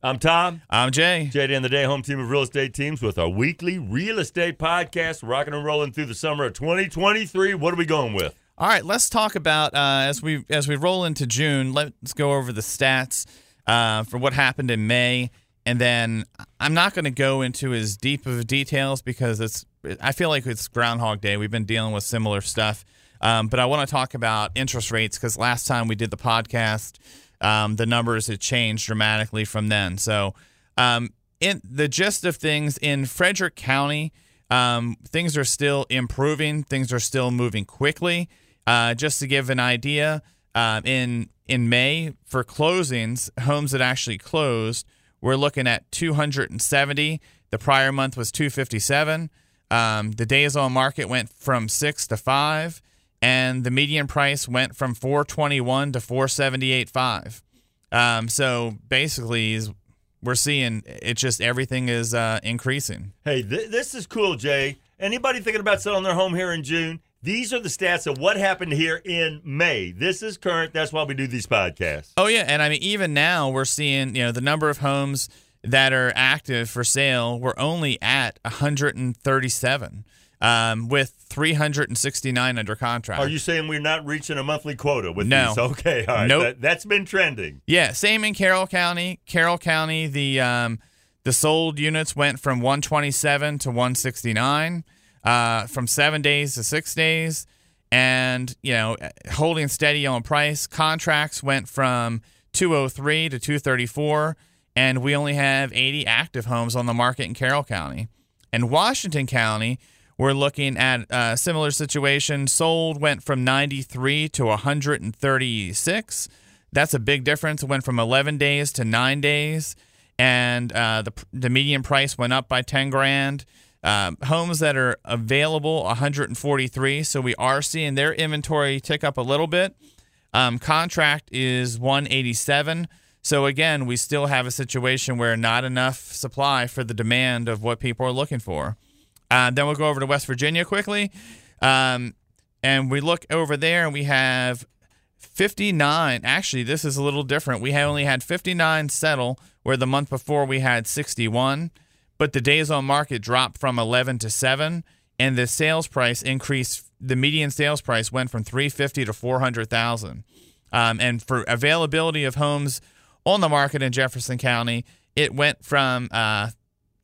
I'm Tom. I'm Jay. JD and the Day Home Team of Real Estate Teams with our weekly real estate podcast, rocking and rolling through the summer of 2023. What are we going with? All right, let's talk about uh, as we as we roll into June. Let's go over the stats uh, for what happened in May, and then I'm not going to go into as deep of details because it's I feel like it's Groundhog Day. We've been dealing with similar stuff, um, but I want to talk about interest rates because last time we did the podcast, um, the numbers had changed dramatically from then. So, um, in the gist of things in Frederick County, um, things are still improving. Things are still moving quickly. Uh, just to give an idea, uh, in in May for closings, homes that actually closed, we're looking at 270. The prior month was 257. Um, the days on market went from six to five, and the median price went from 421 to 478.5. Um, so basically, we're seeing it just everything is uh, increasing. Hey, th- this is cool, Jay. Anybody thinking about selling their home here in June? These are the stats of what happened here in May. This is current. That's why we do these podcasts. Oh yeah, and I mean even now we're seeing you know the number of homes that are active for sale. We're only at 137 um, with 369 under contract. Are you saying we're not reaching a monthly quota with No. these? Okay, all right. Nope. That, has been trending. Yeah, same in Carroll County. Carroll County, the um, the sold units went from 127 to 169, uh, from seven days to six days, and you know holding steady on price. Contracts went from 203 to 234, and we only have 80 active homes on the market in Carroll County. In Washington County, we're looking at a similar situation. Sold went from 93 to 136. That's a big difference. It went from 11 days to nine days, and uh, the the median price went up by 10 grand. Um, homes that are available 143. So we are seeing their inventory tick up a little bit. Um, contract is 187. So again, we still have a situation where not enough supply for the demand of what people are looking for. Uh, then we'll go over to West Virginia quickly. Um, and we look over there and we have 59. Actually, this is a little different. We only had 59 settle, where the month before we had 61. But the days on market dropped from 11 to 7, and the sales price increased. The median sales price went from 350 to 400,000. Um, and for availability of homes on the market in Jefferson County, it went from uh,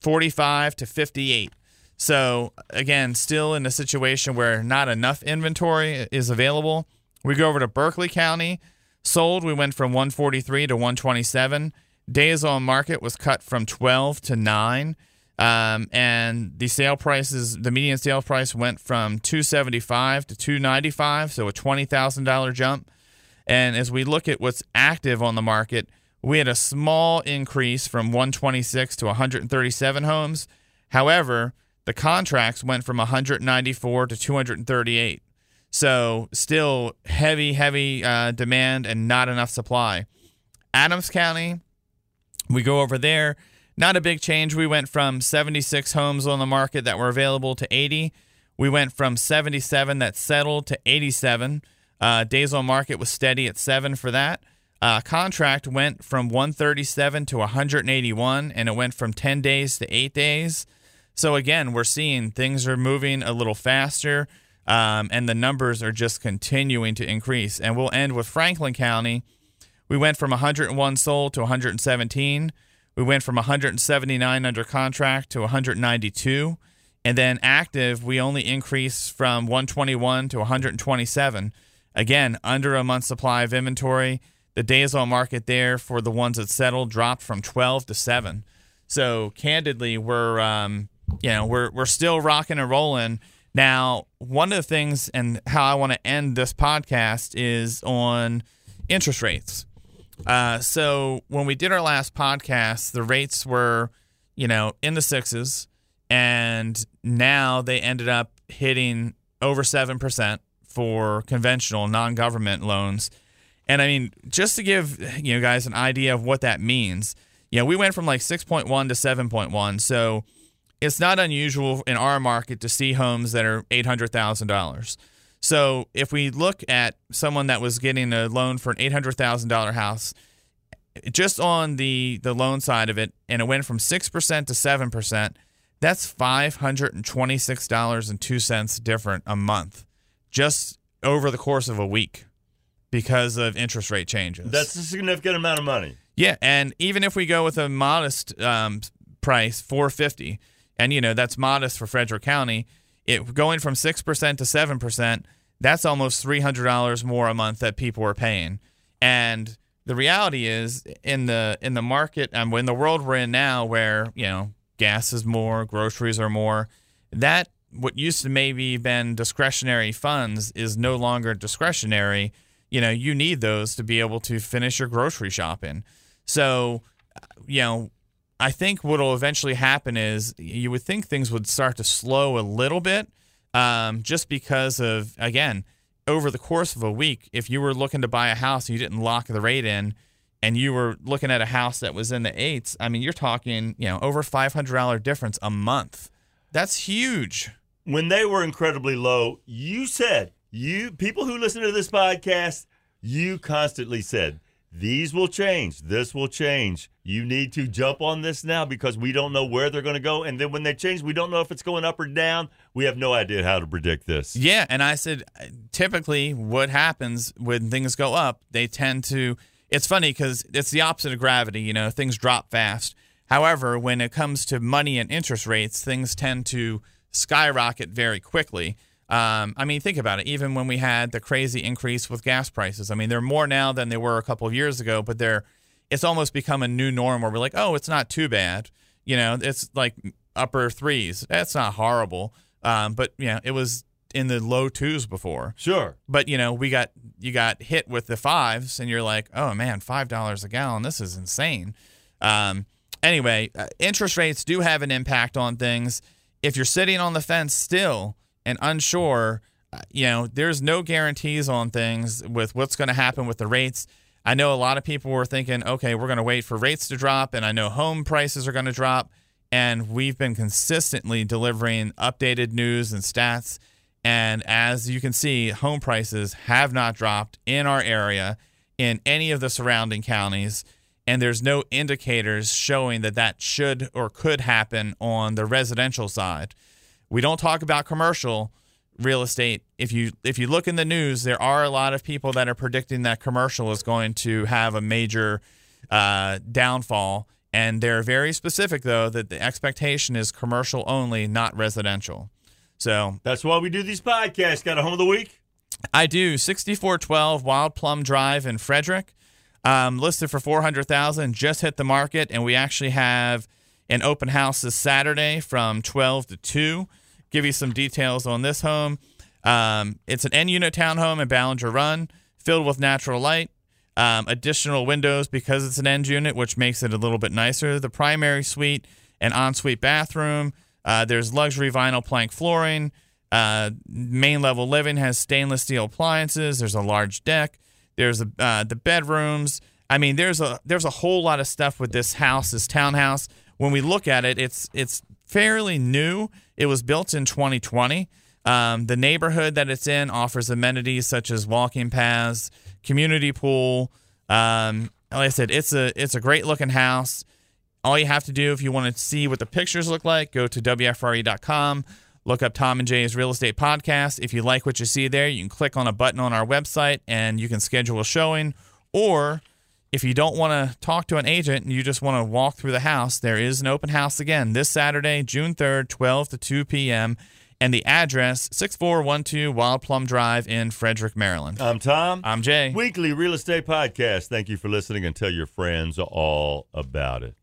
45 to 58. So again, still in a situation where not enough inventory is available. We go over to Berkeley County. Sold, we went from 143 to 127. Days on market was cut from 12 to 9. Um, and the sale prices, the median sale price went from 275 to 295, so a $20,000 jump. And as we look at what's active on the market, we had a small increase from 126 to 137 homes. However, the contracts went from 194 to 238. So still heavy, heavy uh, demand and not enough supply. Adams County, we go over there. Not a big change. We went from 76 homes on the market that were available to 80. We went from 77 that settled to 87. Uh, days on market was steady at seven for that. Uh, contract went from 137 to 181, and it went from 10 days to eight days. So again, we're seeing things are moving a little faster, um, and the numbers are just continuing to increase. And we'll end with Franklin County. We went from 101 sold to 117. We went from 179 under contract to 192. And then active, we only increased from 121 to 127. Again, under a month's supply of inventory. The days on market there for the ones that settled dropped from 12 to 7. So candidly, we're um, you know we're we're still rocking and rolling. Now, one of the things and how I want to end this podcast is on interest rates. Uh, so when we did our last podcast, the rates were, you know, in the sixes, and now they ended up hitting over seven percent for conventional non-government loans. And I mean, just to give you know guys an idea of what that means, you know, we went from like 6.1 to 7.1. So it's not unusual in our market to see homes that are $800,000. So if we look at someone that was getting a loan for an $800,000 house, just on the the loan side of it, and it went from six percent to seven percent. That's five hundred and twenty six dollars and two cents different a month, just over the course of a week, because of interest rate changes. That's a significant amount of money. Yeah, and even if we go with a modest um, price, four fifty, and you know that's modest for Frederick County, it going from six percent to seven percent, that's almost three hundred dollars more a month that people are paying. And the reality is, in the in the market and um, in the world we're in now, where you know gas is more, groceries are more, that what used to maybe been discretionary funds is no longer discretionary. You know, you need those to be able to finish your grocery shopping. So, you know, I think what will eventually happen is you would think things would start to slow a little bit um, just because of, again, over the course of a week, if you were looking to buy a house and you didn't lock the rate in and you were looking at a house that was in the eights, I mean, you're talking, you know, over $500 difference a month. That's huge. When they were incredibly low, you said, you people who listen to this podcast, you constantly said, these will change. This will change. You need to jump on this now because we don't know where they're going to go. And then when they change, we don't know if it's going up or down. We have no idea how to predict this. Yeah. And I said, uh, typically, what happens when things go up, they tend to. It's funny because it's the opposite of gravity. You know, things drop fast. However, when it comes to money and interest rates, things tend to skyrocket very quickly. Um, I mean, think about it. Even when we had the crazy increase with gas prices, I mean, they're more now than they were a couple of years ago, but they're it's almost become a new norm where we're like, oh, it's not too bad. You know, it's like upper threes. That's not horrible. Um, but you know, it was in the low twos before. Sure. But you know, we got you got hit with the fives, and you're like, oh man, five dollars a gallon. This is insane. Um, anyway, uh, interest rates do have an impact on things. If you're sitting on the fence still and unsure, uh, you know, there's no guarantees on things with what's going to happen with the rates. I know a lot of people were thinking, okay, we're going to wait for rates to drop, and I know home prices are going to drop. And we've been consistently delivering updated news and stats. And as you can see, home prices have not dropped in our area in any of the surrounding counties. And there's no indicators showing that that should or could happen on the residential side. We don't talk about commercial real estate. If you if you look in the news, there are a lot of people that are predicting that commercial is going to have a major uh, downfall, and they're very specific though that the expectation is commercial only, not residential. So that's why we do these podcasts. Got a home of the week? I do. Sixty four twelve Wild Plum Drive in Frederick, um, listed for four hundred thousand. Just hit the market, and we actually have an open house this Saturday from twelve to two give you some details on this home. Um, it's an end unit townhome in Ballenger Run, filled with natural light. Um, additional windows because it's an end unit, which makes it a little bit nicer. The primary suite and ensuite bathroom. Uh, there's luxury vinyl plank flooring. Uh, main level living has stainless steel appliances. There's a large deck. There's a, uh, the bedrooms. I mean, there's a there's a whole lot of stuff with this house, this townhouse. When we look at it, it's it's fairly new. It was built in 2020. Um, the neighborhood that it's in offers amenities such as walking paths, community pool. Um, like I said, it's a it's a great looking house. All you have to do if you want to see what the pictures look like, go to WFRE.com, look up Tom and Jay's Real Estate Podcast. If you like what you see there, you can click on a button on our website and you can schedule a showing. Or if you don't want to talk to an agent and you just want to walk through the house, there is an open house again this Saturday, June 3rd, 12 to 2 p.m. And the address 6412 Wild Plum Drive in Frederick, Maryland. I'm Tom. I'm Jay. Weekly Real Estate Podcast. Thank you for listening and tell your friends all about it.